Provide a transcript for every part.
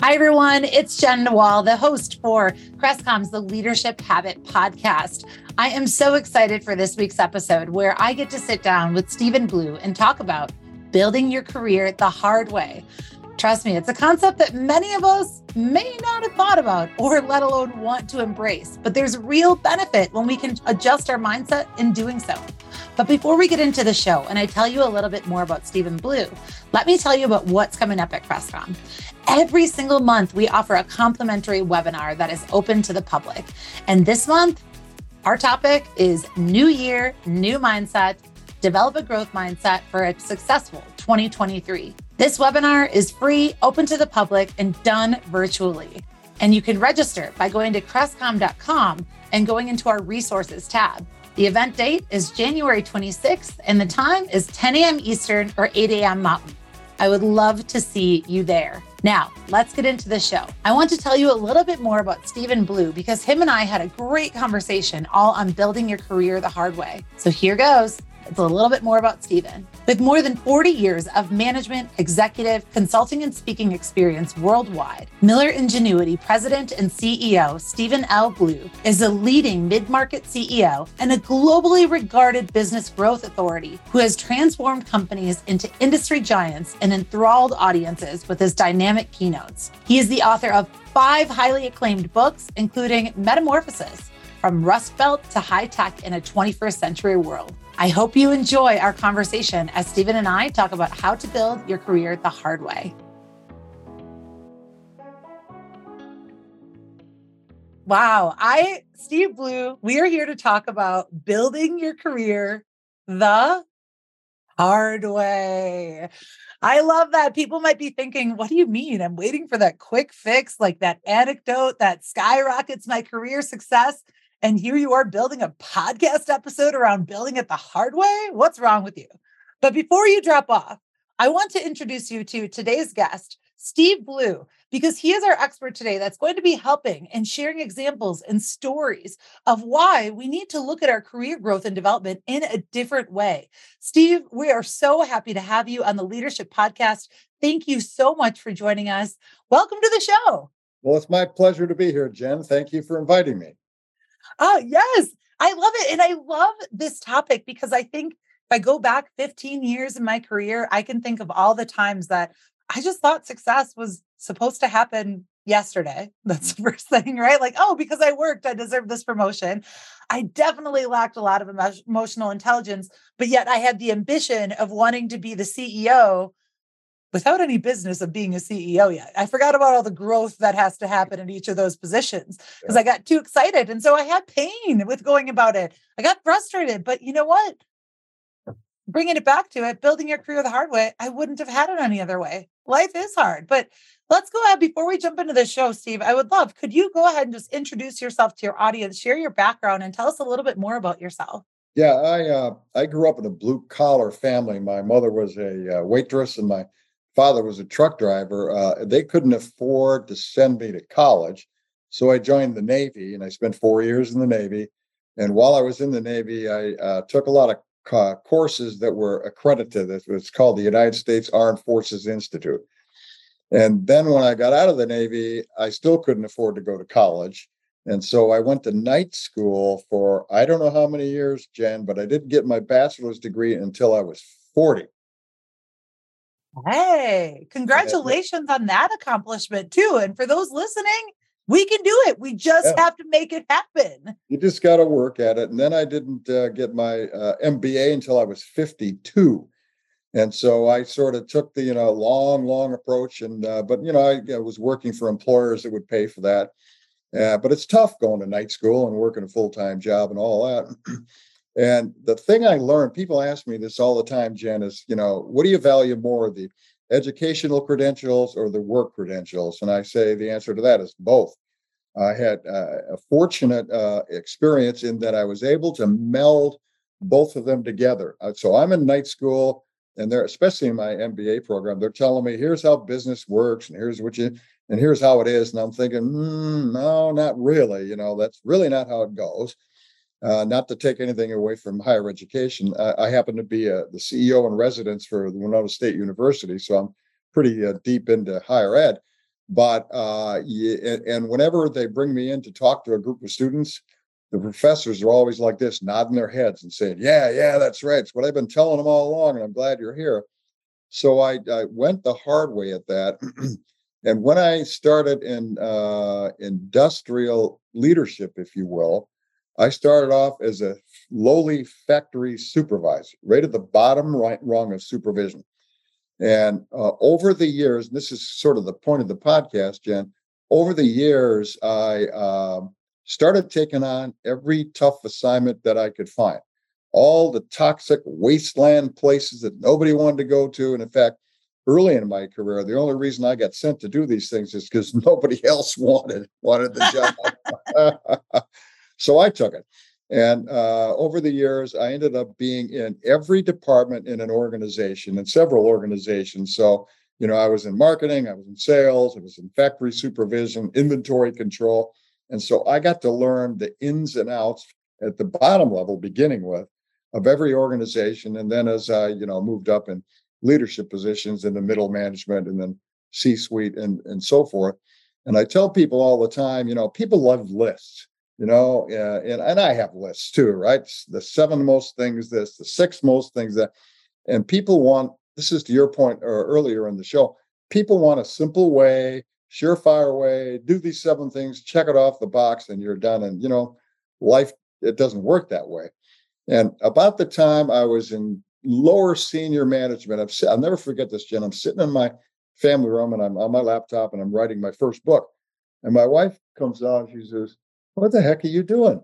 Hi, everyone. It's Jenn DeWall, the host for Crestcom's The Leadership Habit podcast. I am so excited for this week's episode where I get to sit down with Steven Blue and talk about building your career the hard way. Trust me, it's a concept that many of us may not have thought about or let alone want to embrace, but there's real benefit when we can adjust our mindset in doing so. But before we get into the show and I tell you a little bit more about Steven Blue, let me tell you about what's coming up at Crestcom. Every single month, we offer a complimentary webinar that is open to the public. And this month, our topic is New Year, New Mindset, Develop a Growth Mindset for a Successful 2023. This webinar is free, open to the public, and done virtually. And you can register by going to crestcom.com and going into our resources tab. The event date is January 26th, and the time is 10 a.m. Eastern or 8 a.m. Mountain. I would love to see you there. Now, let's get into the show. I want to tell you a little bit more about Steven Blue because him and I had a great conversation all on building your career the hard way. So here goes. It's a little bit more about Steven. With more than 40 years of management, executive, consulting, and speaking experience worldwide, Miller Ingenuity President and CEO Steven L. Blue is a leading mid market CEO and a globally regarded business growth authority who has transformed companies into industry giants and enthralled audiences with his dynamic keynotes. He is the author of five highly acclaimed books, including Metamorphosis From Rust Belt to High Tech in a 21st Century World. I hope you enjoy our conversation as Steven and I talk about how to build your career the hard way. Wow. I, Steve Blue, we are here to talk about building your career the hard way. I love that. People might be thinking, what do you mean? I'm waiting for that quick fix, like that anecdote that skyrockets my career success. And here you are building a podcast episode around building it the hard way. What's wrong with you? But before you drop off, I want to introduce you to today's guest, Steve Blue, because he is our expert today that's going to be helping and sharing examples and stories of why we need to look at our career growth and development in a different way. Steve, we are so happy to have you on the Leadership Podcast. Thank you so much for joining us. Welcome to the show. Well, it's my pleasure to be here, Jen. Thank you for inviting me. Oh, yes. I love it. And I love this topic because I think if I go back 15 years in my career, I can think of all the times that I just thought success was supposed to happen yesterday. That's the first thing, right? Like, oh, because I worked, I deserve this promotion. I definitely lacked a lot of emotional intelligence, but yet I had the ambition of wanting to be the CEO without any business of being a CEO yet. I forgot about all the growth that has to happen in each of those positions because yeah. I got too excited. And so I had pain with going about it. I got frustrated, but you know what? Bringing it back to it, building your career the hard way, I wouldn't have had it any other way. Life is hard, but let's go ahead before we jump into the show, Steve. I would love, could you go ahead and just introduce yourself to your audience, share your background, and tell us a little bit more about yourself? Yeah, I uh, I grew up in a blue collar family. My mother was a uh, waitress, and my father was a truck driver, uh, they couldn't afford to send me to college. So I joined the Navy and I spent four years in the Navy. And while I was in the Navy, I uh, took a lot of courses that were accredited. It was called the United States Armed Forces Institute. And then when I got out of the Navy, I still couldn't afford to go to college. And so I went to night school for I don't know how many years, Jen, but I didn't get my bachelor's degree until I was 40. Hey, congratulations on that accomplishment too. And for those listening, we can do it. We just yeah. have to make it happen. You just got to work at it. And then I didn't uh, get my uh, MBA until I was 52. And so I sort of took the, you know, long, long approach. And, uh, but, you know, I, I, was working for employers that would pay for that. Uh, but it's tough going to night school and working a full time job and all that. And the thing I learned, people ask me this all the time, Jen, is, you know, what do you value more, the educational credentials or the work credentials? And I say the answer to that is both. I had uh, a fortunate uh, experience in that I was able to meld both of them together. Uh, so I'm in night school, and they're especially in my MBA program. They're telling me here's how business works, and here's what you, and here's how it is. And I'm thinking, mm, no, not really. You know, that's really not how it goes. Uh, not to take anything away from higher education, uh, I happen to be a, the CEO in residence for the Winona State University, so I'm pretty uh, deep into higher ed. but uh, and, and whenever they bring me in to talk to a group of students, the professors are always like this, nodding their heads and saying, "Yeah, yeah, that's right. It's what I've been telling them all along, and I'm glad you're here." So I, I went the hard way at that, and when I started in uh, industrial leadership, if you will, I started off as a lowly factory supervisor, right at the bottom right rung of supervision. And uh, over the years, this is sort of the point of the podcast, Jen. Over the years, I uh, started taking on every tough assignment that I could find, all the toxic wasteland places that nobody wanted to go to. And in fact, early in my career, the only reason I got sent to do these things is because nobody else wanted wanted the job. so I took it. And uh, over the years, I ended up being in every department in an organization, and several organizations. So, you know, I was in marketing, I was in sales, I was in factory supervision, inventory control. And so I got to learn the ins and outs at the bottom level, beginning with, of every organization. And then as I, you know, moved up in leadership positions in the middle management and then C suite and, and so forth. And I tell people all the time, you know, people love lists you know, uh, and and I have lists too, right? The seven most things this, the six most things that, and people want. This is to your point or earlier in the show. People want a simple way, surefire way. Do these seven things, check it off the box, and you're done. And you know, life it doesn't work that way. And about the time I was in lower senior management, I've, I'll never forget this, Jen. I'm sitting in my family room and I'm on my laptop and I'm writing my first book. And my wife comes out, she says, what the heck are you doing?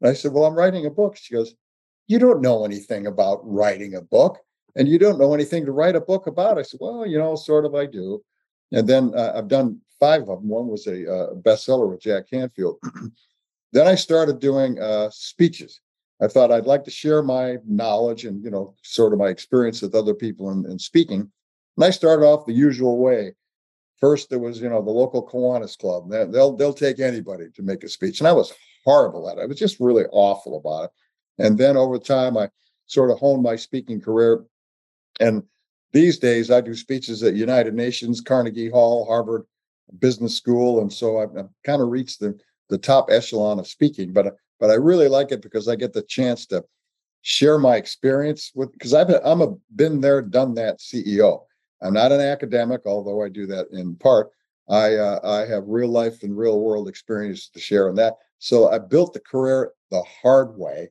And I said, Well, I'm writing a book. She goes, You don't know anything about writing a book, and you don't know anything to write a book about. I said, Well, you know, sort of I do. And then uh, I've done five of them. One was a uh, bestseller with Jack Canfield. then I started doing uh, speeches. I thought I'd like to share my knowledge and, you know, sort of my experience with other people in, in speaking. And I started off the usual way First, there was, you know, the local Kiwanis Club. They'll they'll take anybody to make a speech, and I was horrible at it. I was just really awful about it. And then over time, I sort of honed my speaking career. And these days, I do speeches at United Nations, Carnegie Hall, Harvard Business School, and so I've, I've kind of reached the the top echelon of speaking. But but I really like it because I get the chance to share my experience with because I've I'm a been there, done that CEO. I'm not an academic, although I do that in part. I uh, I have real life and real world experience to share on that. So I built the career the hard way.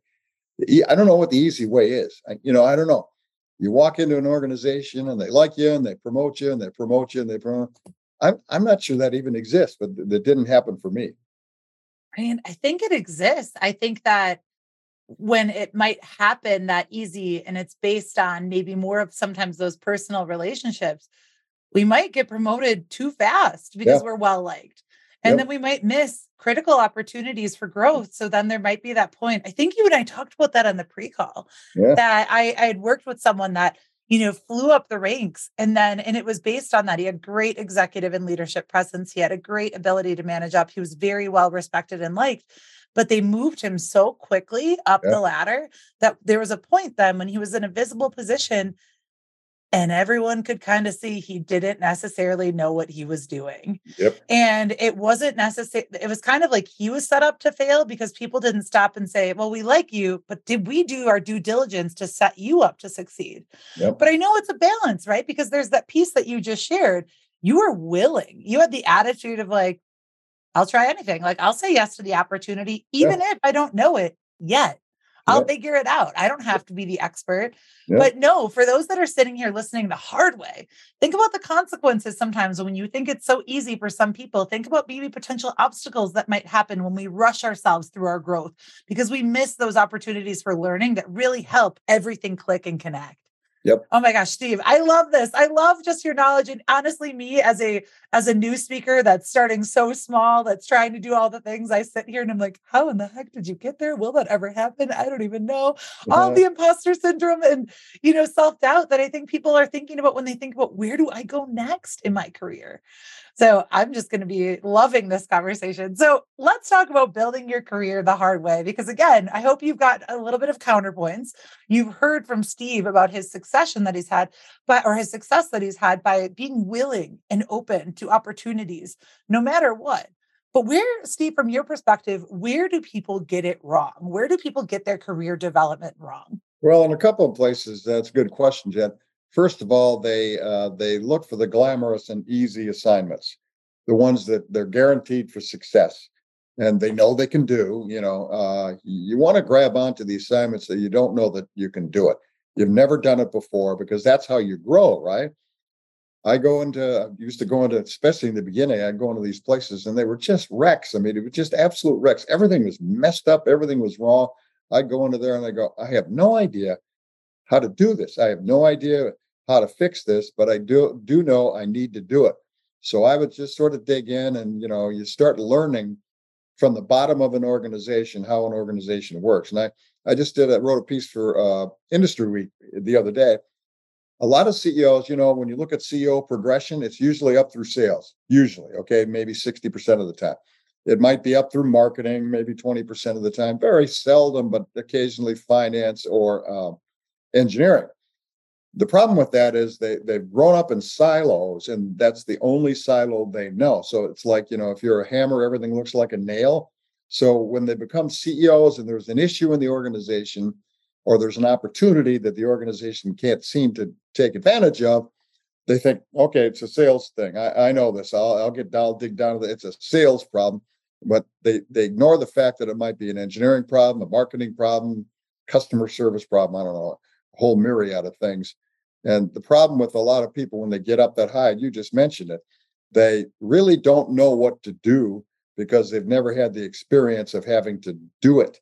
I don't know what the easy way is. I, you know, I don't know. You walk into an organization and they like you and they promote you and they promote you and they promote. I'm I'm not sure that even exists, but that didn't happen for me. I mean, I think it exists. I think that when it might happen that easy and it's based on maybe more of sometimes those personal relationships, we might get promoted too fast because yeah. we're well liked. And yep. then we might miss critical opportunities for growth. So then there might be that point. I think you and I talked about that on the pre-call. Yeah. That I, I had worked with someone that you know flew up the ranks and then and it was based on that he had great executive and leadership presence he had a great ability to manage up he was very well respected and liked but they moved him so quickly up the ladder that there was a point then when he was in a visible position and everyone could kind of see he didn't necessarily know what he was doing. Yep. And it wasn't necessary. It was kind of like he was set up to fail because people didn't stop and say, Well, we like you, but did we do our due diligence to set you up to succeed? Yep. But I know it's a balance, right? Because there's that piece that you just shared. You were willing, you had the attitude of like, I'll try anything. Like I'll say yes to the opportunity, even yeah. if I don't know it yet. I'll yeah. figure it out. I don't have to be the expert. Yeah. But no, for those that are sitting here listening the hard way, think about the consequences sometimes when you think it's so easy for some people. Think about maybe potential obstacles that might happen when we rush ourselves through our growth because we miss those opportunities for learning that really help everything click and connect. Yep. Oh my gosh, Steve, I love this. I love just your knowledge and honestly me as a as a new speaker that's starting so small, that's trying to do all the things. I sit here and I'm like, how in the heck did you get there? Will that ever happen? I don't even know. All the imposter syndrome and you know, self-doubt that I think people are thinking about when they think about where do I go next in my career. So I'm just going to be loving this conversation. So let's talk about building your career the hard way. Because again, I hope you've got a little bit of counterpoints. You've heard from Steve about his succession that he's had, but or his success that he's had by being willing and open to opportunities, no matter what. But where, Steve, from your perspective, where do people get it wrong? Where do people get their career development wrong? Well, in a couple of places, that's a good question, Jen. First of all, they uh, they look for the glamorous and easy assignments, the ones that they're guaranteed for success, and they know they can do. You know, uh, you want to grab onto the assignments that you don't know that you can do it. You've never done it before because that's how you grow, right? I go into, I used to go into, especially in the beginning, I'd go into these places and they were just wrecks. I mean, it was just absolute wrecks. Everything was messed up, everything was wrong. I'd go into there and I go, I have no idea how to do this. I have no idea how to fix this, but I do do know I need to do it. So I would just sort of dig in and you know, you start learning from the bottom of an organization how an organization works. And I I just did a wrote a piece for uh, Industry Week the other day a lot of CEOs, you know, when you look at CEO progression, it's usually up through sales, usually, okay, maybe 60% of the time. It might be up through marketing, maybe 20% of the time, very seldom, but occasionally finance or uh, engineering. The problem with that is they, they've grown up in silos, and that's the only silo they know. So it's like, you know, if you're a hammer, everything looks like a nail. So when they become CEOs and there's an issue in the organization, or there's an opportunity that the organization can't seem to take advantage of, they think, okay, it's a sales thing. I, I know this. I'll, I'll get I'll dig down to it. It's a sales problem, but they they ignore the fact that it might be an engineering problem, a marketing problem, customer service problem. I don't know, whole myriad of things. And the problem with a lot of people when they get up that high, you just mentioned it, they really don't know what to do because they've never had the experience of having to do it.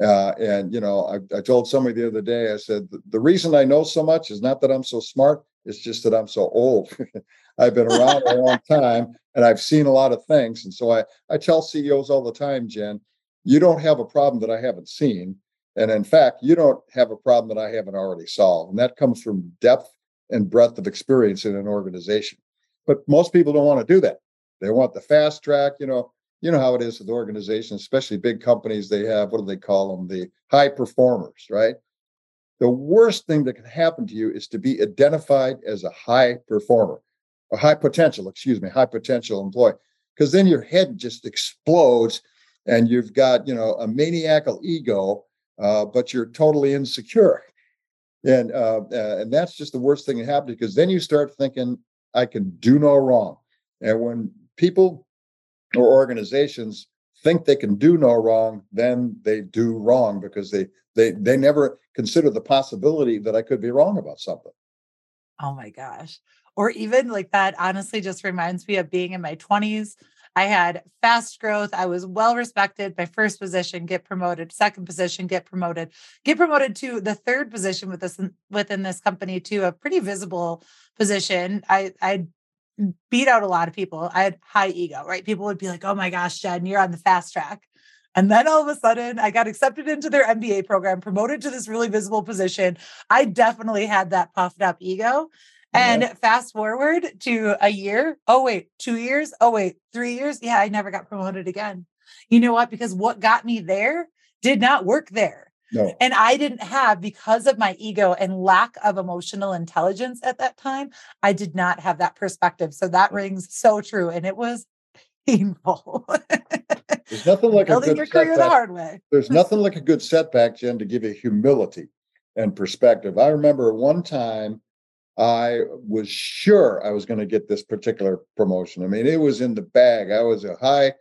Uh, and you know, I, I, told somebody the other day, I said the reason I know so much is not that I'm so smart; it's just that I'm so old. I've been around a long time, and I've seen a lot of things. And so I I tell CEOs all the time, Jen, you don't have a problem that I haven't seen, and in fact, you don't have a problem that I haven't already solved. And that comes from depth and breadth of experience in an organization. But most people don't want to do that. They want the fast track, you know you know how it is with organizations, especially big companies. They have what do they call them? The high performers, right? The worst thing that can happen to you is to be identified as a high performer, a high potential, excuse me, high potential employee, because then your head just explodes and you've got, you know, a maniacal ego, uh, but you're totally insecure. And uh, uh, and that's just the worst thing that happens because then you start thinking, I can do no wrong. And when people or organizations think they can do no wrong, then they do wrong because they they they never consider the possibility that I could be wrong about something. Oh my gosh. Or even like that honestly just reminds me of being in my 20s. I had fast growth. I was well respected. My first position, get promoted. Second position, get promoted. Get promoted to the third position with this within this company to a pretty visible position. I I beat out a lot of people. I had high ego, right? People would be like, oh my gosh, Jen, you're on the fast track. And then all of a sudden, I got accepted into their MBA program, promoted to this really visible position. I definitely had that puffed up ego. And yeah. fast forward to a year. Oh, wait, two years. Oh, wait, three years. Yeah, I never got promoted again. You know what? Because what got me there did not work there. No. And I didn't have, because of my ego and lack of emotional intelligence at that time, I did not have that perspective. So that rings so true. And it was painful. There's nothing like building a good your career setback. the hard way. There's nothing like a good setback, Jen, to give you humility and perspective. I remember one time I was sure I was going to get this particular promotion. I mean, it was in the bag. I was a high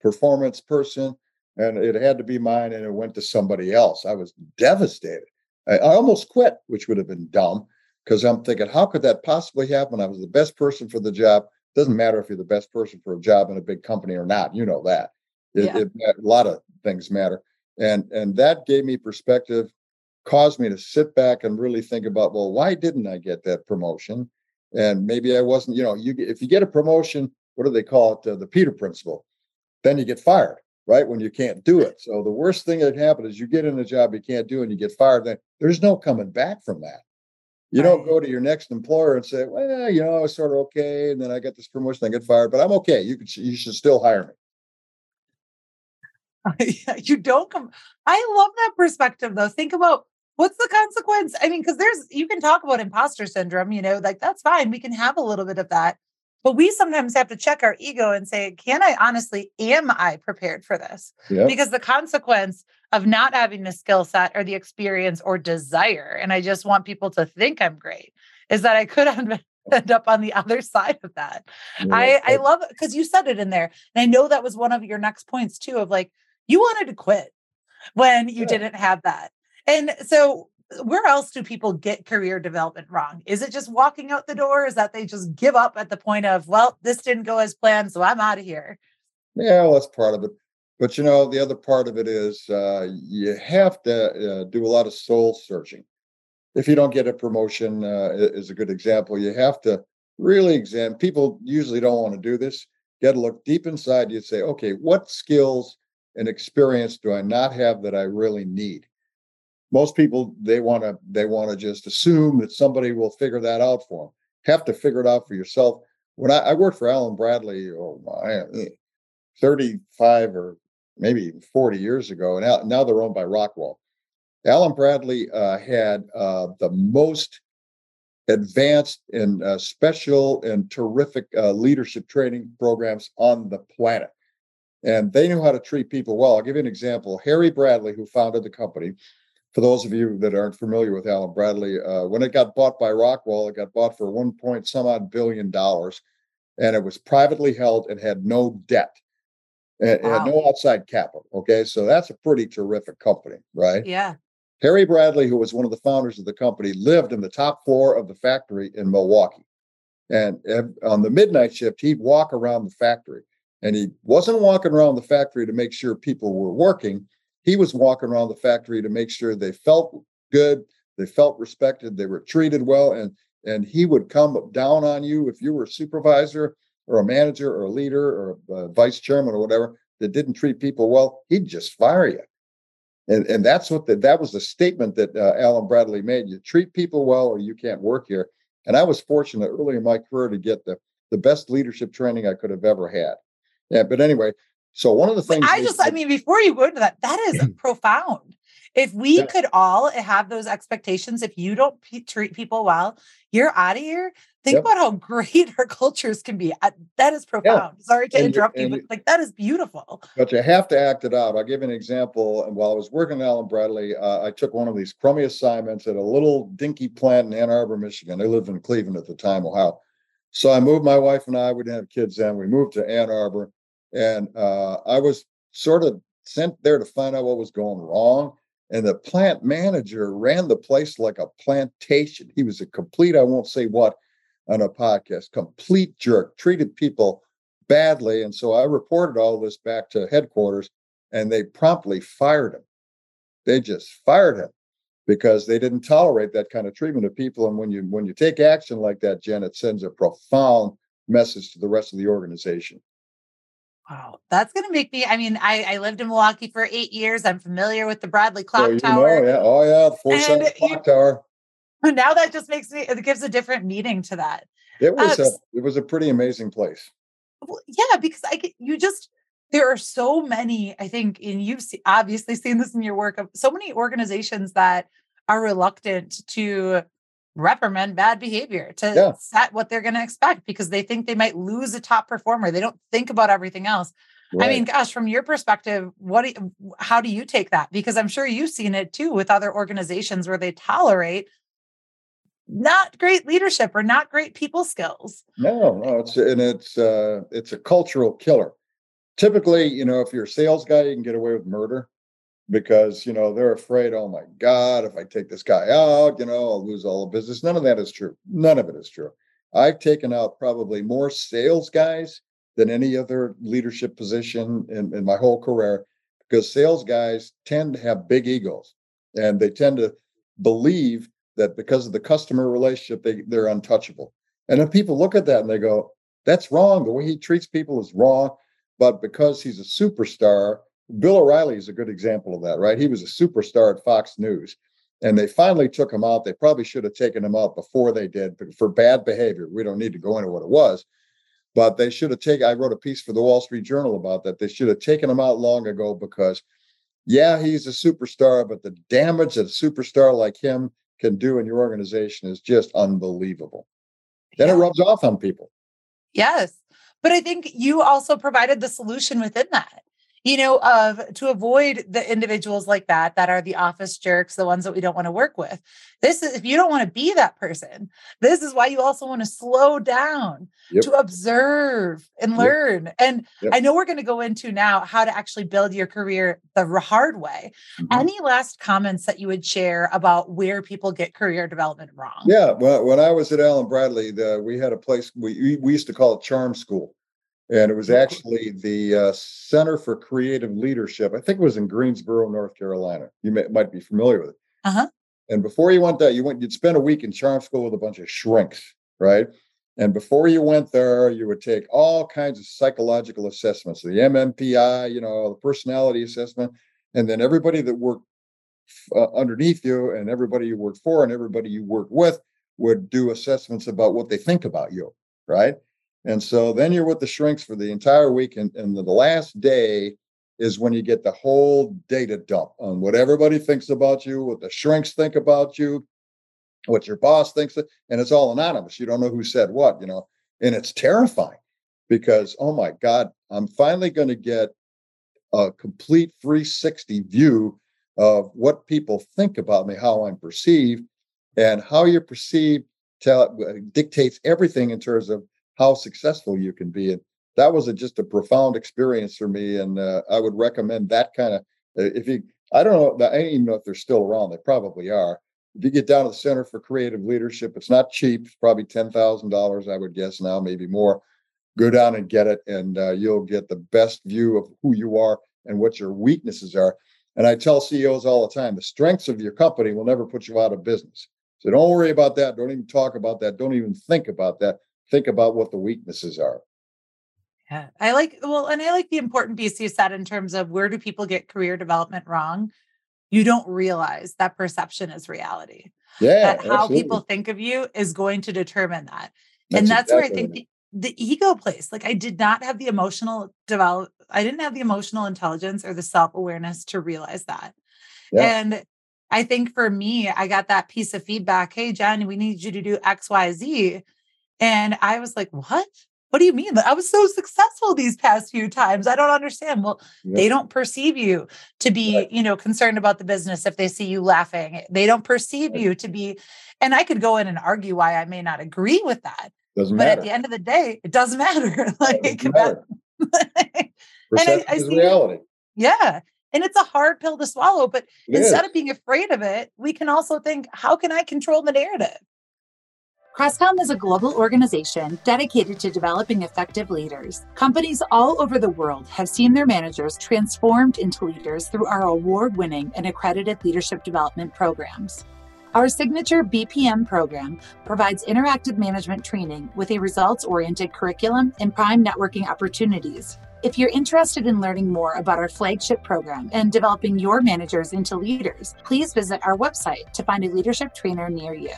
performance person and it had to be mine and it went to somebody else. I was devastated. I, I almost quit, which would have been dumb because I'm thinking, how could that possibly happen? I was the best person for the job. Doesn't matter if you're the best person for a job in a big company or not. You know that. It, yeah. it, a lot of things matter, and and that gave me perspective, caused me to sit back and really think about, well, why didn't I get that promotion? And maybe I wasn't. You know, you if you get a promotion, what do they call it? Uh, the Peter Principle. Then you get fired right? When you can't do it. So the worst thing that can happen is you get in a job you can't do and you get fired. Then there's no coming back from that. You don't go to your next employer and say, "Well, you know, I was sort of okay, and then I get this promotion, I get fired, but I'm okay. You could, you should still hire me." you don't come. I love that perspective, though. Think about what's the consequence? I mean, because there's you can talk about imposter syndrome, you know, like that's fine. We can have a little bit of that. But we sometimes have to check our ego and say, can I honestly, am I prepared for this? Yep. Because the consequence of not having the skill set or the experience or desire, and I just want people to think I'm great, is that I could end up on the other side of that. I, I love it because you said it in there. And I know that was one of your next points too of like, you wanted to quit when you yeah. didn't have that. And so where else do people get career development wrong? Is it just walking out the door? Is that they just give up at the point of, well, this didn't go as planned, so I'm out of here? Yeah, well, that's part of it. But you know, the other part of it is uh, you have to uh, do a lot of soul searching. If you don't get a promotion, uh, is a good example. You have to really examine. People usually don't want to do this. You got to look deep inside you. Say, okay, what skills and experience do I not have that I really need? Most people they want to they want to just assume that somebody will figure that out for them have to figure it out for yourself. When i, I worked for allen-bradley oh my 35 or maybe 40 years ago and now, now they're owned by rockwell allen-bradley uh, had uh, the most advanced and uh, special and terrific uh, leadership training programs on the planet. And they knew how to treat people well. I'll give you an example. Harry bradley who founded the company for those of you that aren't familiar with Allen-Bradley, uh, when it got bought by Rockwell, it got bought for one point some odd billion dollars, and it was privately held and had no debt. It, wow. had no outside capital. Okay, so that's a pretty terrific company, right? Yeah. Harry Bradley, who was one of the founders of the company, lived in the top floor of the factory in Milwaukee. And on the midnight shift, he'd walk around the factory. And he wasn't walking around the factory to make sure people were working he was walking around the factory to make sure they felt good, they felt respected, they were treated well, and and he would come down on you if you were a supervisor or a manager or a leader or a vice chairman or whatever that didn't treat people well, he'd just fire you. And and that's what the, that was the statement that uh, Allen-Bradley made. You treat people well, or you can't work here. And I was fortunate early in my career to get the the best leadership training I could have ever had. Yeah, but anyway, so one of the things I just, I mean, before you go into that, that is profound. If we yeah. could all have those expectations, if you don't p- treat people well, you're out of here. Think yep. about how great our cultures can be. that is profound. Yeah. Sorry to and interrupt you, but like that is beautiful. But you have to act it out. I'll give you an example. And while I was working at Allen-Bradley, uh, I took one of these crummy assignments at a little dinky plant in Ann Arbor, Michigan. I lived in Cleveland at the time, Ohio. So I moved my wife and I, we didn't have kids then. We moved to Ann Arbor and uh, I was sort of sent there to find out what was going wrong. And the plant manager ran the place like a plantation. He was a complete, I won't say what on a podcast, complete jerk, treated people badly. And so I reported all this back to headquarters and they promptly fired him. They just fired him because they didn't tolerate that kind of treatment of people. And when you when you take action like that, Jen, it sends a profound message to the rest of the organization. Wow, that's going to make me. I mean, I, I lived in Milwaukee for eight years. I'm familiar with the Bradley Clock so Tower. Know, yeah. Oh, yeah, four center clock tower. Now that just makes me. It gives a different meaning to that. It was uh, a. It was a pretty amazing place. Well, yeah, because I get you just there are so many. I think, and you've see, obviously seen this in your work of so many organizations that are reluctant to reprimand bad behavior to yeah. set what they're going to expect because they think they might lose a top performer. They don't think about everything else. Right. I mean, gosh, from your perspective, what do you, how do you take that? Because I'm sure you've seen it too with other organizations where they tolerate not great leadership or not great people skills. No, no, it's and it's uh it's a cultural killer. Typically, you know, if you're a sales guy, you can get away with murder because you know they're afraid oh my god if i take this guy out you know i'll lose all the business. None of that is true. None of it is true. I've taken out probably more sales guys than any other leadership position in, in my whole career because sales guys tend to have big egos and they tend to believe that because of the customer relationship they, they're untouchable. And then people look at that and they go that's wrong. The way he treats people is wrong. But because he's a superstar Bill O'Reilly is a good example of that, right? He was a superstar at Fox News, and they finally took him out. They probably should have taken him out before they did for bad behavior. We don't need to go into what it was, but they should have taken. I wrote a piece for the Wall Street Journal about that. They should have taken him out long ago because yeah, he's a superstar, but the damage that a superstar like him can do in your organization is just unbelievable. Then yeah. it rubs off on people. Yes. But I think you also provided the solution within that you know, of to avoid the individuals like that that are the office jerks, the ones that we don't want to work with. This is if you don't want to be that person, this is why you also want to slow down yep. to observe and learn. Yep. And yep. I know we're going to go into now how to actually build your career the hard way. Mm-hmm. Any last comments that you would share about where people get career development wrong? Yeah, well, when I was at Allen Bradley, the, we had a place we we used to call it Charm School and it was actually the uh, Center for Creative Leadership. I think it was in Greensboro, North Carolina. You may, might be familiar with it. Uh-huh. And before you went there, you went. You'd spend a week in charm school with a bunch of shrinks, right? And before you went there, you would take all kinds of psychological assessments, the MMPI, you know, the personality assessment, and then everybody that worked uh, underneath you, and everybody you worked for, and everybody you worked with would do assessments about what they think about you, right? And so then you're with the shrinks for the entire week. And, and the last day is when you get the whole data dump on what everybody thinks about you, what the shrinks think about you, what your boss thinks. And it's all anonymous. You don't know who said what, you know, and it's terrifying because, oh my God, I'm finally going to get a complete 360 view of what people think about me, how I'm perceived, and how you're perceived tell, uh, dictates everything in terms of how successful you can be. And that was a, just a profound experience for me. And uh, I would recommend that kind of, uh, if you, I don't know, I don't even know if they're still around. They probably are. If you get down to the Center for Creative Leadership, it's not cheap. It's probably $10,000, I would guess now, maybe more. Go down and get it, and uh, you'll get the best view of who you are and what your weaknesses are. And I tell CEOs all the time the strengths of your company will never put you out of business. So don't worry about that. Don't even talk about that. Don't even think about that think about what the weaknesses are. Yeah, I like well, and I like the important piece you said in terms of where do people get career development wrong? You don't realize that perception is reality. Yeah, that how absolutely. people think of you is going to determine that, that's and that's exactly where I think the, the ego place. Like I did not have the emotional develop. I didn't have the emotional intelligence or the self awareness to realize that, yeah. and I think for me, I got that piece of feedback. Hey, Jen, we need you to do X, Y, Z and I was like, what? What do you mean? I was so successful these past few times. I don't understand. Well, yep. they don't perceive you to be, right. you know, concerned about the business if they see you laughing. They don't perceive right. you to be, and I could go in and argue why I may not agree with that. Doesn't but matter. at the end of the day, it doesn't matter. like doesn't matter. and I, I see reality. Yeah. And it's a hard pill to swallow, but it instead is. of being afraid of it, we can also think, how can I control the narrative? Crestcom is a global organization dedicated to developing effective leaders. Companies all over the world have seen their managers transformed into leaders through our award winning and accredited leadership development programs. Our signature BPM program provides interactive management training with a results oriented curriculum and prime networking opportunities. If you're interested in learning more about our flagship program and developing your managers into leaders, please visit our website to find a leadership trainer near you.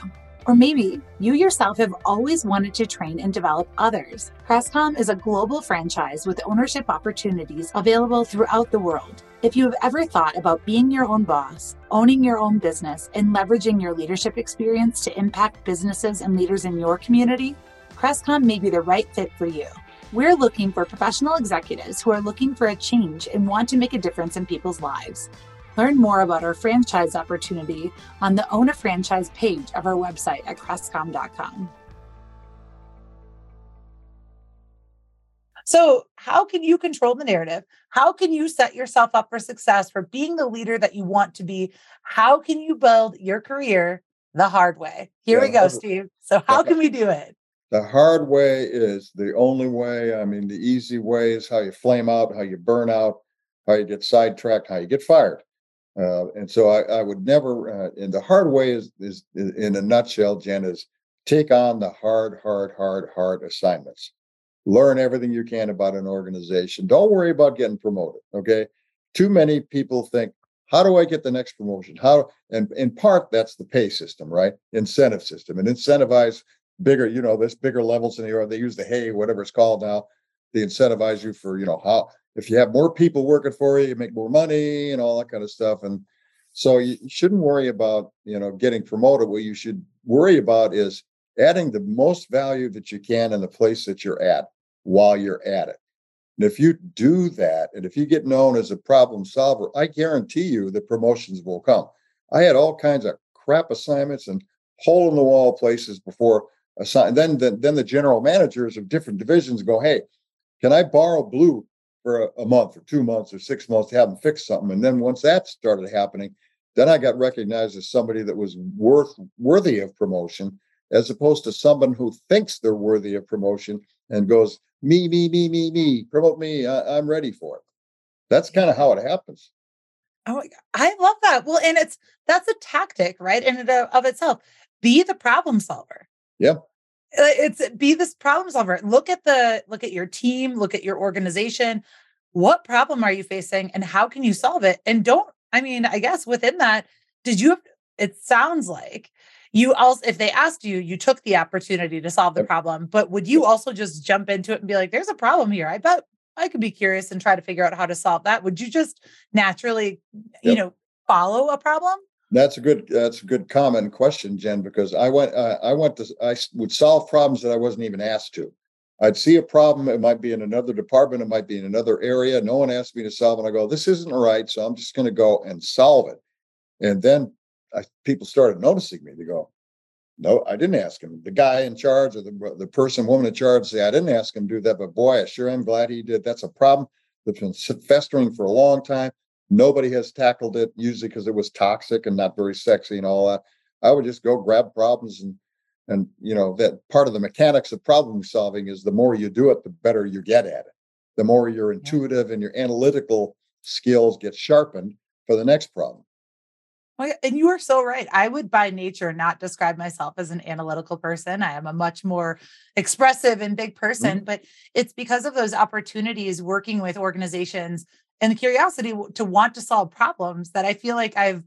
Or maybe you yourself have always wanted to train and develop others. Crestcom is a global franchise with ownership opportunities available throughout the world. If you have ever thought about being your own boss, owning your own business, and leveraging your leadership experience to impact businesses and leaders in your community, Crestcom may be the right fit for you. We're looking for professional executives who are looking for a change and want to make a difference in people's lives. Learn more about our franchise opportunity on the Own a Franchise page of our website at crestcom.com. So, how can you control the narrative? How can you set yourself up for success for being the leader that you want to be? How can you build your career the hard way? Here yeah, we go, uh, Steve. So, how can we do it? The hard way is the only way. I mean, the easy way is how you flame out, how you burn out, how you get sidetracked, how you get fired. Uh, and so I, I would never, uh, and the hard way is, is, in a nutshell, Jen, is take on the hard, hard, hard, hard assignments. Learn everything you can about an organization. Don't worry about getting promoted. Okay. Too many people think, how do I get the next promotion? How, and in part, that's the pay system, right? Incentive system and incentivize bigger, you know, this bigger levels in the org. They use the hay, whatever it's called now. They incentivize you for you know how if you have more people working for you, you make more money and all that kind of stuff. And so you shouldn't worry about you know getting promoted. What you should worry about is adding the most value that you can in the place that you're at while you're at it. And if you do that, and if you get known as a problem solver, I guarantee you the promotions will come. I had all kinds of crap assignments and hole in the wall places before assign. Then, then, then the general managers of different divisions go, "Hey, can I borrow Blue for a, a month or two months or six months to have them fix something?" And then once that started happening, then I got recognized as somebody that was worth worthy of promotion, as opposed to someone who thinks they're worthy of promotion and goes, "Me, me, me, me, me, promote me. I, I'm ready for it." That's kind of how it happens. Oh, I love that. Well, and it's that's a tactic, right? In and of itself. Be the problem solver. Yeah. Uh, it's uh, be this problem solver. Look at the look at your team, look at your organization. What problem are you facing and how can you solve it? And don't, I mean, I guess within that, did you have it sounds like you also if they asked you, you took the opportunity to solve the problem, but would you also just jump into it and be like, there's a problem here? I bet I could be curious and try to figure out how to solve that. Would you just naturally, yep. you know, follow a problem? That's a good. That's a good comment question, Jen. Because I went. Uh, I went to. I would solve problems that I wasn't even asked to. I'd see a problem. It might be in another department. It might be in another area. No one asked me to solve it. I go, this isn't right. So I'm just going to go and solve it. And then I, people started noticing me. They go, no, I didn't ask him. The guy in charge or the, the person, woman in charge say, I didn't ask him to do that, but boy, I sure am glad he did. That's a problem that's been festering for a long time. Nobody has tackled it, usually because it was toxic and not very sexy and all that. I would just go grab problems and and you know that part of the mechanics of problem solving is the more you do it, the better you get at it. The more your intuitive and your analytical skills get sharpened for the next problem. Oh, and you are so right. I would by nature not describe myself as an analytical person. I am a much more expressive and big person, mm-hmm. but it's because of those opportunities working with organizations and the curiosity to want to solve problems that I feel like I've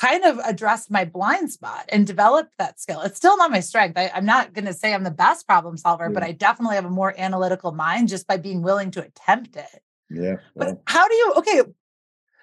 kind of addressed my blind spot and developed that skill. It's still not my strength. I, am not going to say I'm the best problem solver, yeah. but I definitely have a more analytical mind just by being willing to attempt it. Yeah. Well. But how do you, okay,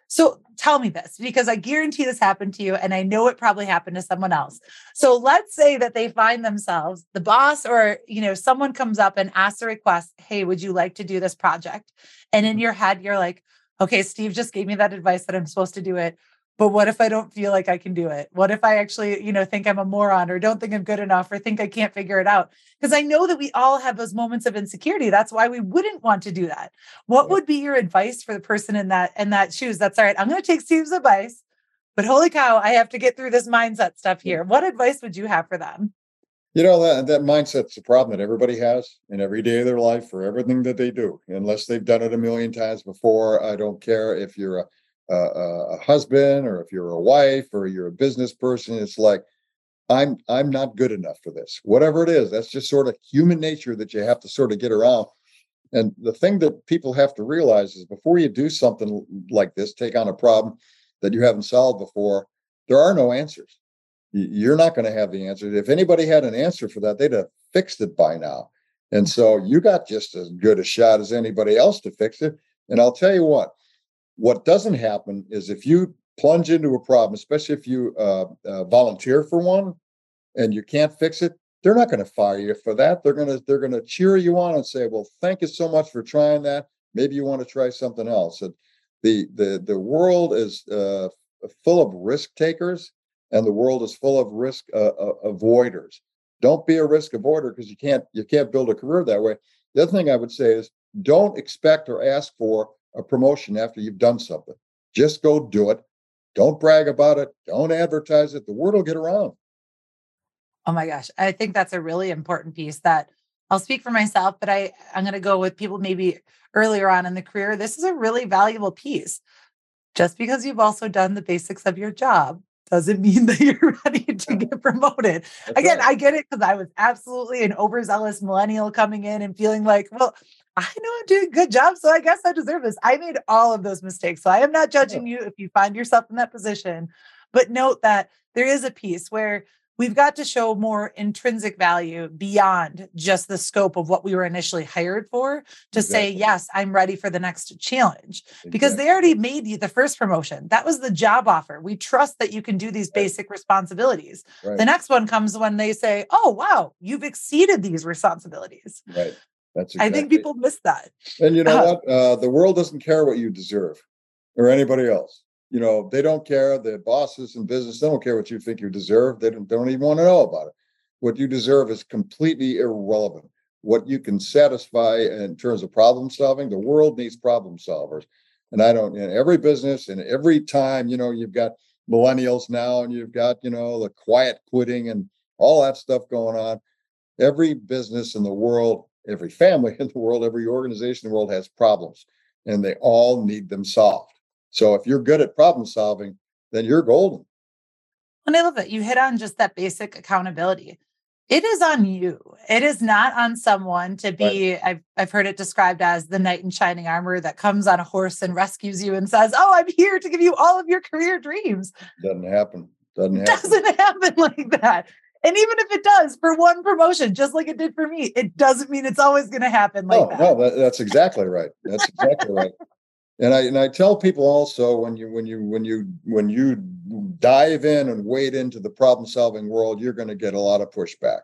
so tell me this because I guarantee this happened to you and I know it probably happened to someone else. So let's say that they find themselves the boss or you know someone comes up and asks a request, "Hey, would you like to do this project?" And in mm-hmm. your head you're like, "Okay, Steve just gave me that advice that I'm supposed to do it but what if I don't feel like I can do it? What if I actually, you know, think I'm a moron or don't think I'm good enough or think I can't figure it out? Because I know that we all have those moments of insecurity. That's why we wouldn't want to do that. What would be your advice for the person in that in that shoes? That's all right. I'm going to take Steve's advice, but holy cow, I have to get through this mindset stuff here. What advice would you have for them? You know that that mindset's a problem that everybody has in every day of their life for everything that they do, unless they've done it a million times before. I don't care if you're a a, a husband or if you're a wife or you're a business person it's like i'm i'm not good enough for this. Whatever it is that's just sort of human nature that you have to sort of get around. And the thing that people have to realize is before you do something like this take on a problem that you haven't solved before there are no answers. You're not going to have the answer if anybody had an answer for that they'd have fixed it by now. And so you got just as good a shot as anybody else to fix it. And i'll tell you what what doesn't happen is if you plunge into a problem, especially if you uh, uh, volunteer for one and you can't fix it, they're not going to fire you for that. They're going to they're going to cheer you on and say, "Well, thank you so much for trying that. Maybe you want to try something else." And the the the world is uh, full of risk takers, and the world is full of risk uh, uh, avoiders. Don't be a risk avoider because you can't you can't build a career that way. The other thing I would say is don't expect or ask for a promotion after you've done something. Just go do it. Don't brag about it. Don't advertise it. The word will get around. Oh my gosh. I think that's a really important piece that I'll speak for myself, but I, I'm going to go with people maybe earlier on in the career. This is a really valuable piece. Just because you've also done the basics of your job doesn't mean that you're ready to get promoted. That's Again, right. I get it because I was absolutely an overzealous millennial coming in and feeling like, well, I know I'm doing a good job, so I guess I deserve this. I made all of those mistakes. So I am not judging you if you find yourself in that position. But note that there is a piece where we've got to show more intrinsic value beyond just the scope of what we were initially hired for to exactly. say, yes, I'm ready for the next challenge exactly. because they already made you the first promotion. That was the job offer. We trust that you can do these basic responsibilities. Right. The next one comes when they say, oh, wow, you've exceeded these responsibilities. Right. That's exactly. I think people miss that. And you know uh, what? Uh, the world doesn't care what you deserve or anybody else you know, they don't care. The bosses in business, they don't care what you think you deserve. They don't, they don't even want to know about it. What you deserve is completely irrelevant. What you can satisfy in terms of problem solving, the world needs problem solvers. And I don't, in every business and every time, you know, you've got millennials now and you've got, you know, the quiet quitting and all that stuff going on. Every business in the world, every family in the world, every organization in the world has problems and they all need them solved. So if you're good at problem solving, then you're golden. And I love it. You hit on just that basic accountability. It is on you. It is not on someone to be, right. I've, I've heard it described as the knight in shining armor that comes on a horse and rescues you and says, Oh, I'm here to give you all of your career dreams. Doesn't happen. Doesn't happen. Doesn't happen like that. And even if it does for one promotion, just like it did for me, it doesn't mean it's always going to happen like no, that. No, that, that's exactly right. That's exactly right. And I and I tell people also when you when you when you when you dive in and wade into the problem solving world, you're going to get a lot of pushback.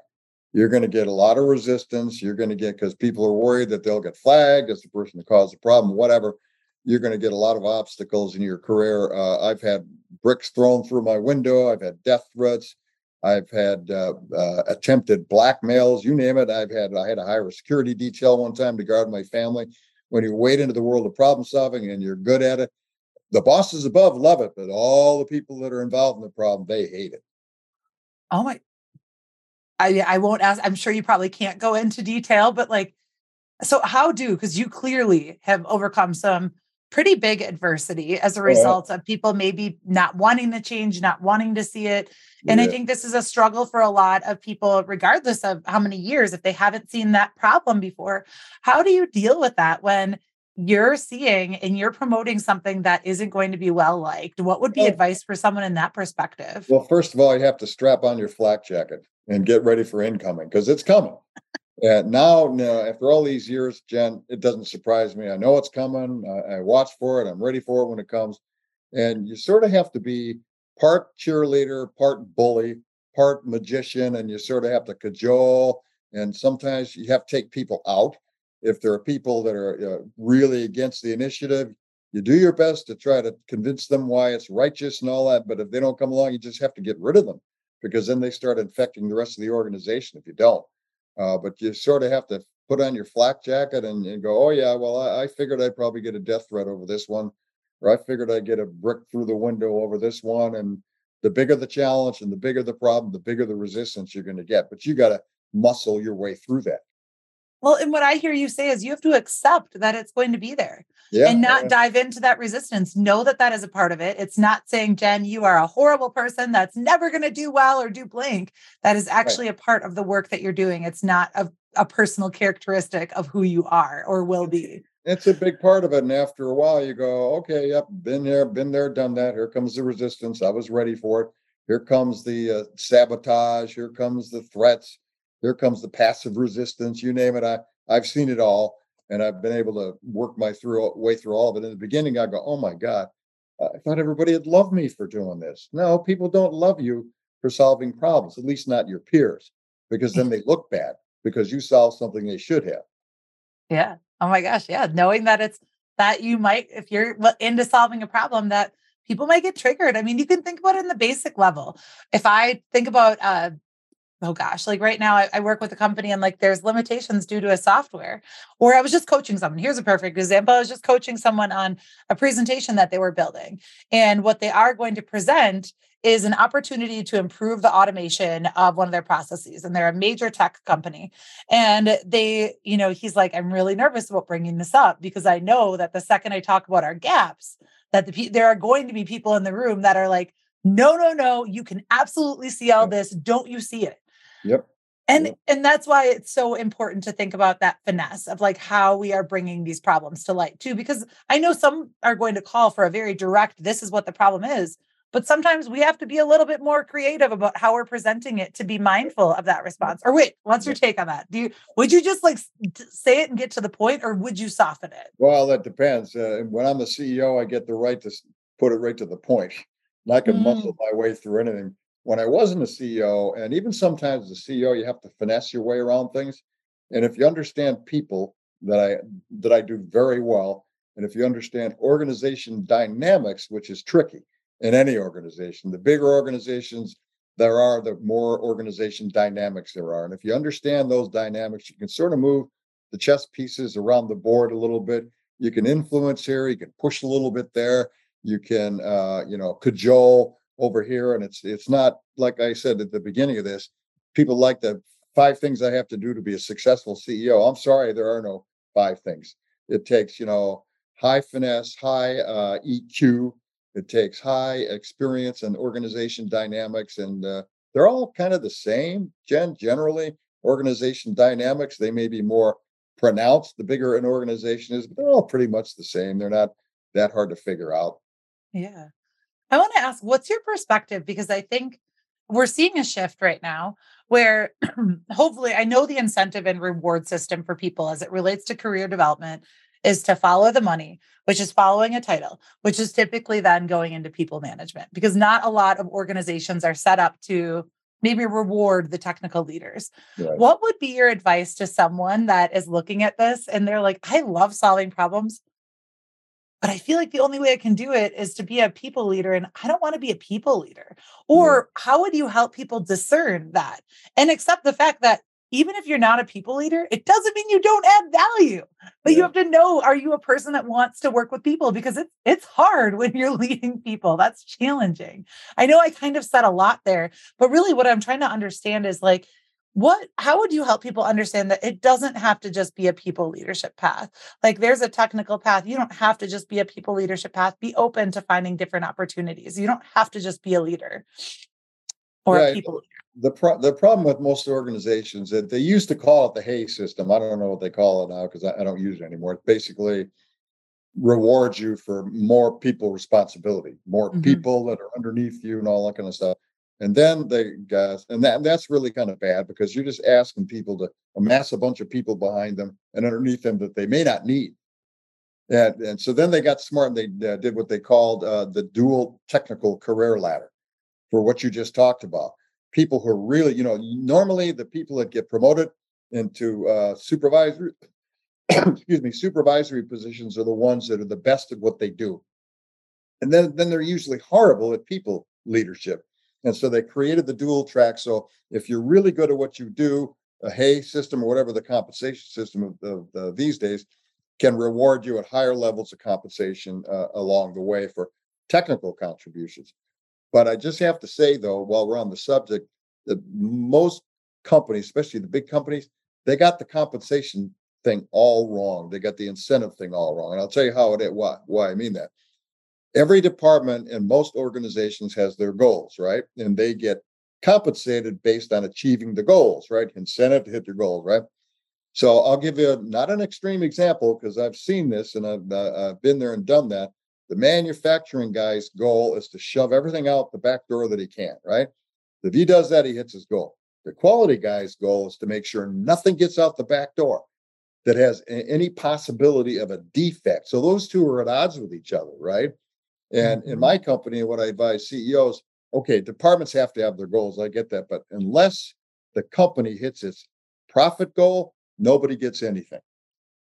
You're going to get a lot of resistance. You're going to get because people are worried that they'll get flagged as the person that caused the problem, whatever. You're going to get a lot of obstacles in your career. Uh, I've had bricks thrown through my window. I've had death threats. I've had uh, uh, attempted blackmails. You name it. I've had. I had to hire a security detail one time to guard my family when you wade into the world of problem solving and you're good at it, the bosses above love it, but all the people that are involved in the problem, they hate it. Oh my. I I won't ask. I'm sure you probably can't go into detail, but like, so how do because you clearly have overcome some pretty big adversity as a result of people maybe not wanting to change, not wanting to see it. And yeah. I think this is a struggle for a lot of people, regardless of how many years, if they haven't seen that problem before. How do you deal with that when you're seeing and you're promoting something that isn't going to be well liked? What would be well, advice for someone in that perspective? Well, first of all, you have to strap on your flak jacket and get ready for incoming because it's coming. And now, now, after all these years, Jenn, it doesn't surprise me. I know it's coming. I, I watch for it. I'm ready for it when it comes. And you sort of have to be part cheerleader, part bully, part magician, and you sort of have to cajole. And sometimes you have to take people out. If there are people that are uh, really against the initiative, you do your best to try to convince them why it's righteous and all that. But if they don't come along, you just have to get rid of them because then they start infecting the rest of the organization if you don't. Uh, but you sort of have to put on your flak jacket and, and go, oh, yeah, well, I, I, figured I'd probably get a death threat over this one, or I figured I'd get a brick through the window over this one. And the bigger the challenge and the bigger the problem, the bigger the resistance you're going to get. But you got to muscle your way through that. Well, and what I hear you say is you have to accept that it's going to be there yeah, and not yeah. dive into that resistance. Know that that is a part of it. It's not saying, Jenn, you are a horrible person that's never going to do well or do blank. That is actually right. a part of the work that you're doing. It's not a, a personal characteristic of who you are or will be. It's a big part of it. And after a while, you go, okay, yep, been there, been there, done that. Here comes the resistance. I was ready for it. Here comes the uh, sabotage. Here comes the threats here comes the passive resistance, you name it. I, I've seen it all and I've been able to work my through way through all of it. In the beginning, I go, oh my God, I thought everybody had loved me for doing this. No, people don't love you for solving problems, at least not your peers, because then they look bad because you solved something they should have. Yeah. Oh my gosh. Yeah. Knowing that it's that you might, if you're into solving a problem, that people might get triggered. I mean, you can think about it in the basic level. If I think about uh, oh gosh, like right now I, I, work with a company and like there's limitations due to a software. Or I was just coaching someone. Here's a perfect example. I was just coaching someone on a presentation that they were building. And what they are going to present is an opportunity to improve the automation of one of their processes. And they're a major tech company. And they, you know, he's like, I'm really nervous about bringing this up because I know that the second I talk about our gaps, that the there are going to be people in the room that are like, no, no, no, you can absolutely see all this. Don't you see it? Yep. And yep. and that's why it's so important to think about that finesse of like how we are bringing these problems to light too because I know some are going to call for a very direct this is what the problem is but sometimes we have to be a little bit more creative about how we're presenting it to be mindful of that response. Or wait, what's your take on that? Do you would you just like say it and get to the point, or would you soften it? Well, that depends. Uh, when I'm the CEO, I get the right to put it right to the point. And I can mm. muscle my way through anything. When I wasn't a CEO, and even sometimes as a CEO, you have to finesse your way around things. And if you understand people that I that I do very well, and if you understand organization dynamics, which is tricky in any organization, the bigger organizations there are, the more organization dynamics there are. And if you understand those dynamics, you can sort of move the chess pieces around the board a little bit. You can influence here, you can push a little bit there, you can uh, you know cajole over here. And it's it's not like I said at the beginning of this, people like the five things I have to do to be a successful CEO. I'm sorry, there are no five things. It takes, you know, high finesse, high uh, EQ. It takes high experience and organization dynamics, and uh, they're all kind of the same. Gen generally, organization dynamics they may be more pronounced the bigger an organization is, but they're all pretty much the same. They're not that hard to figure out. Yeah, I want to ask, what's your perspective? Because I think we're seeing a shift right now where hopefully I know the incentive and reward system for people as it relates to career development is to follow the money, which is following a title, which is typically then going into people management because not a lot of organizations are set up to maybe reward the technical leaders. Right. What would be your advice to someone that is looking at this and they're like, I love solving problems, but I feel like the only way I can do it is to be a people leader. And I don't want to be a people leader. Or yeah. how would you help people discern that and accept the fact that even if you're not a people leader, it doesn't mean you don't add value. But yeah. you have to know are you a person that wants to work with people? Because it's it's hard when you're leading people. That's challenging. I know I kind of said a lot there, but really what I'm trying to understand is like what how would you help people understand that it doesn't have to just be a people leadership path? Like there's a technical path. You don't have to just be a people leadership path. Be open to finding different opportunities. You don't have to just be a leader or right. a people leader. the pro- the problem with most organizations that they used to call it the Hay system. I don't know what they call it now because I, I don't use it anymore. It basically rewards you for more people responsibility more mm-hmm. people that are underneath you and all that kind of stuff and then they guys, and that that's really kind of bad because you're just asking people to amass a bunch of people behind them and underneath them that they may not need. And, and so then they got smart and they uh, did what they called uh, the dual technical career ladder for what you just talked about. People who are really, you know, normally the people that get promoted into uh, supervisory, excuse me, supervisory positions are the ones that are the best at what they do. And then, then they're usually horrible at people leadership. And so they created the dual track. So if you're really good at what you do, a Hay system or whatever the compensation system of, these days can reward you at higher levels of compensation uh, along the way for technical contributions. But I just have to say, though, while we're on the subject, that most companies, especially the big companies, they got the compensation thing all wrong. They got the incentive thing all wrong. And I'll tell you how it is, why, why I mean that every department and most organizations has their goals, right? And they get compensated based on achieving the goals, right? Incentive to hit your goals, right? So I'll give you not an extreme example because I've seen this and I've, uh, I've been there and done that. The manufacturing guy's goal is to shove everything out the back door that he can, right? If he does that, he hits his goal. The quality guy's goal is to make sure nothing gets out the back door that has any possibility of a defect. So those two are at odds with each other, right? And in mm-hmm. my company, what I advise CEOs, okay, departments have to have their goals. I get that. But unless the company hits its profit goal, nobody gets anything.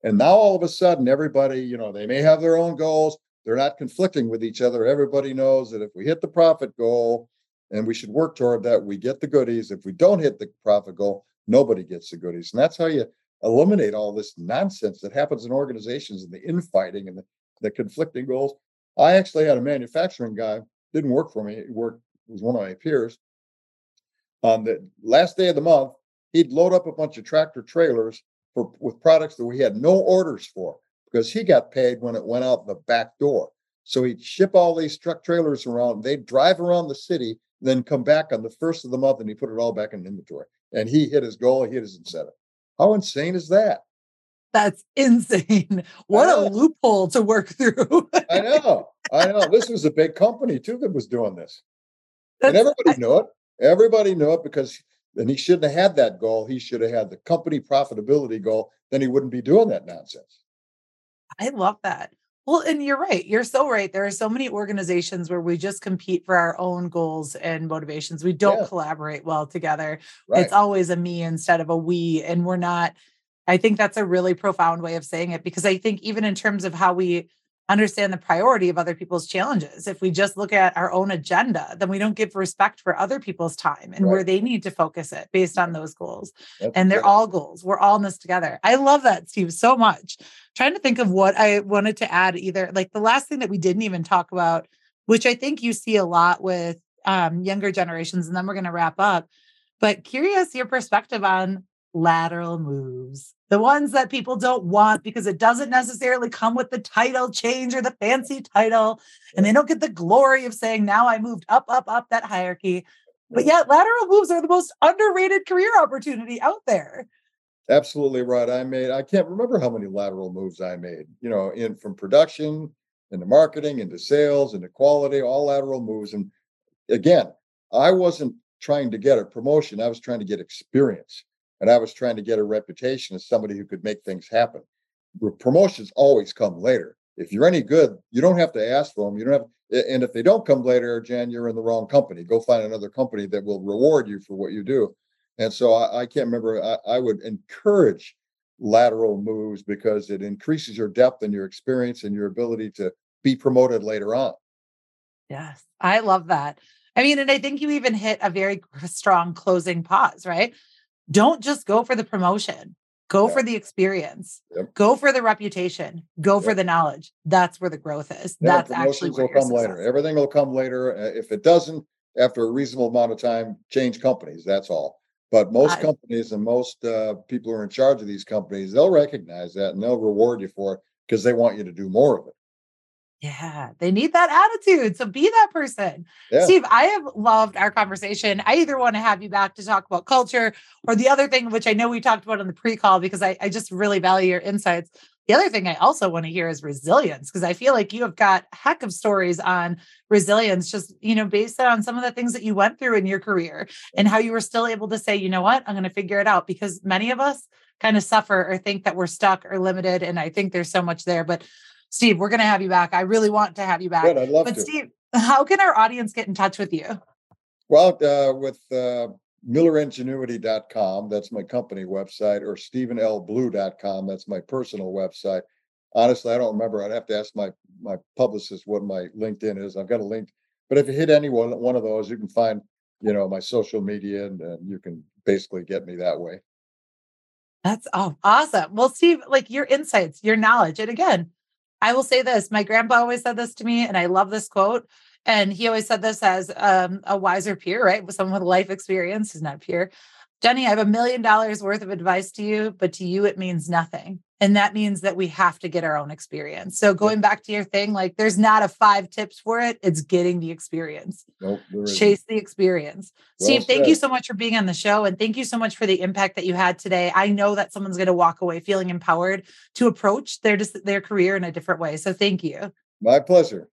And now all of a sudden, everybody, you know, they may have their own goals. They're not conflicting with each other. Everybody knows that if we hit the profit goal and we should work toward that, we get the goodies. If we don't hit the profit goal, nobody gets the goodies. And that's how you eliminate all this nonsense that happens in organizations and the infighting and the, the conflicting goals. I actually had a manufacturing guy, didn't work for me. He worked, was one of my peers. On the last day of the month, he'd load up a bunch of tractor trailers for with products that we had no orders for because he got paid when it went out the back door. So he'd ship all these truck trailers around. They'd drive around the city, then come back on the first of the month and he put it all back in inventory. And he hit his goal, he hit his incentive. How insane is that? That's insane. What a loophole to work through. I know. I know. This was a big company too that was doing this. That's, and everybody knew it. Everybody knew it because then he shouldn't have had that goal. He should have had the company profitability goal. Then he wouldn't be doing that nonsense. I love that. Well, and you're right. You're so right. There are so many organizations where we just compete for our own goals and motivations. We don't yeah. collaborate well together. Right. It's always a me instead of a we. And we're not, I think that's a really profound way of saying it because I think even in terms of how we understand the priority of other people's challenges. If we just look at our own agenda, then we don't give respect for other people's time and right. where they need to focus it based on those goals. That's and they're good. all goals. We're all in this together. I love that, Steve, so much. trying to think of what I wanted to add either. Like the last thing that we didn't even talk about, which I think you see a lot with um, younger generations, and then we're going to wrap up. But curious your perspective on lateral moves the ones that people don't want because it doesn't necessarily come with the title change or the fancy title. And they don't get the glory of saying, now I moved up, up, up that hierarchy. But yet, lateral moves are the most underrated career opportunity out there. Absolutely right. I made, I can't remember how many lateral moves I made, you know, in from production into marketing, into sales, into quality, all lateral moves. And again, I wasn't trying to get a promotion, I was trying to get experience and I was trying to get a reputation as somebody who could make things happen. Promotions always come later. If you're any good, you don't have to ask for them. You don't have, and if they don't come later, Jan, you're in the wrong company. Go find another company that will reward you for what you do. And so I, I can't remember. I, I would encourage lateral moves because it increases your depth and your experience and your ability to be promoted later on. Yes, I love that. I mean, and I think you even hit a very strong closing pause, right? Don't just go for the promotion. Go yeah. for the experience. Yep. go for the reputation. Go yep. for the knowledge. That's where the growth is. Yeah, that's actually will come later. everything will come later uh, if it doesn't after a reasonable amount of time change companies that's all. But most I, companies and most uh, people who are in charge of these companies they'll recognize that and they'll reward you for it because they want you to do more of it yeah, they need that attitude. So be that person. Yeah. Steve, I have loved our conversation. I either want to have you back to talk about culture or the other thing, which I know we talked about on the pre call because I, I just really value your insights. The other thing I also want to hear is resilience because I feel like you have got heck of stories on resilience, just, you know, based on some of the things that you went through in your career and how you were still able to say, you know what, I'm going to figure it out because many of us kind of suffer or think that we're stuck or limited. And I think there's so much there. But Steve, we're going to have you back. I really want to have you back. Good, I'd love but to. Steve, how can our audience get in touch with you? Well, uh, with uh, MillerIngenuity.com, that's my company website, or StevenLBlue.com, that's my personal website. Honestly, I don't remember. I'd have to ask my my publicist what my LinkedIn is. I've got a link, but if you hit any one one of those, you can find you know my social media, and, and you can basically get me that way. That's oh, awesome. Well, Steve, like your insights, your knowledge, and again, I will say this my grandpa always said this to me, and I love this quote. And he always said this as um, a wiser peer, right? With someone with life experience, he's not peer. Jenny, I have a million dollars worth of advice to you, but to you, it means nothing. And that means that we have to get our own experience. So going back to your thing, like there's not a five tips for it. It's getting the experience. Nope, Chase the experience. Well Steve, said. thank you so much for being on the show. And thank you so much for the impact that you had today. I know that someone's going to walk away feeling empowered to approach their, just their career in a different way. So thank you. My pleasure.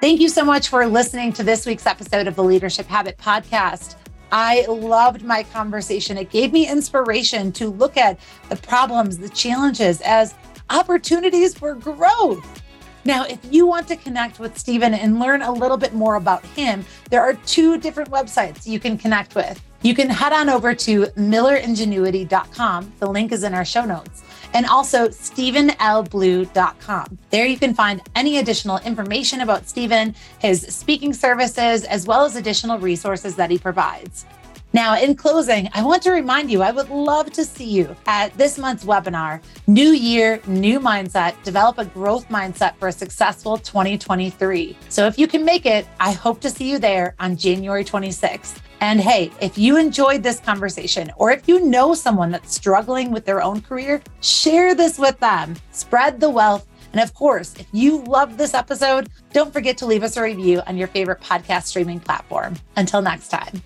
Thank you so much for listening to this week's episode of the Leadership Habit Podcast. I loved my conversation. It gave me inspiration to look at the problems, the challenges as opportunities for growth. Now, if you want to connect with Steven and learn a little bit more about him, there are two different websites you can connect with. You can head on over to milleringenuity.com. The link is in our show notes and also StevenLBlue.com. There you can find any additional information about Steven, his speaking services, as well as additional resources that he provides. Now, in closing, I want to remind you I would love to see you at this month's webinar New Year, New Mindset Develop a Growth Mindset for a Successful 2023. So, if you can make it, I hope to see you there on January 26th. And hey, if you enjoyed this conversation or if you know someone that's struggling with their own career, share this with them. Spread the wealth. And of course, if you loved this episode, don't forget to leave us a review on your favorite podcast streaming platform. Until next time.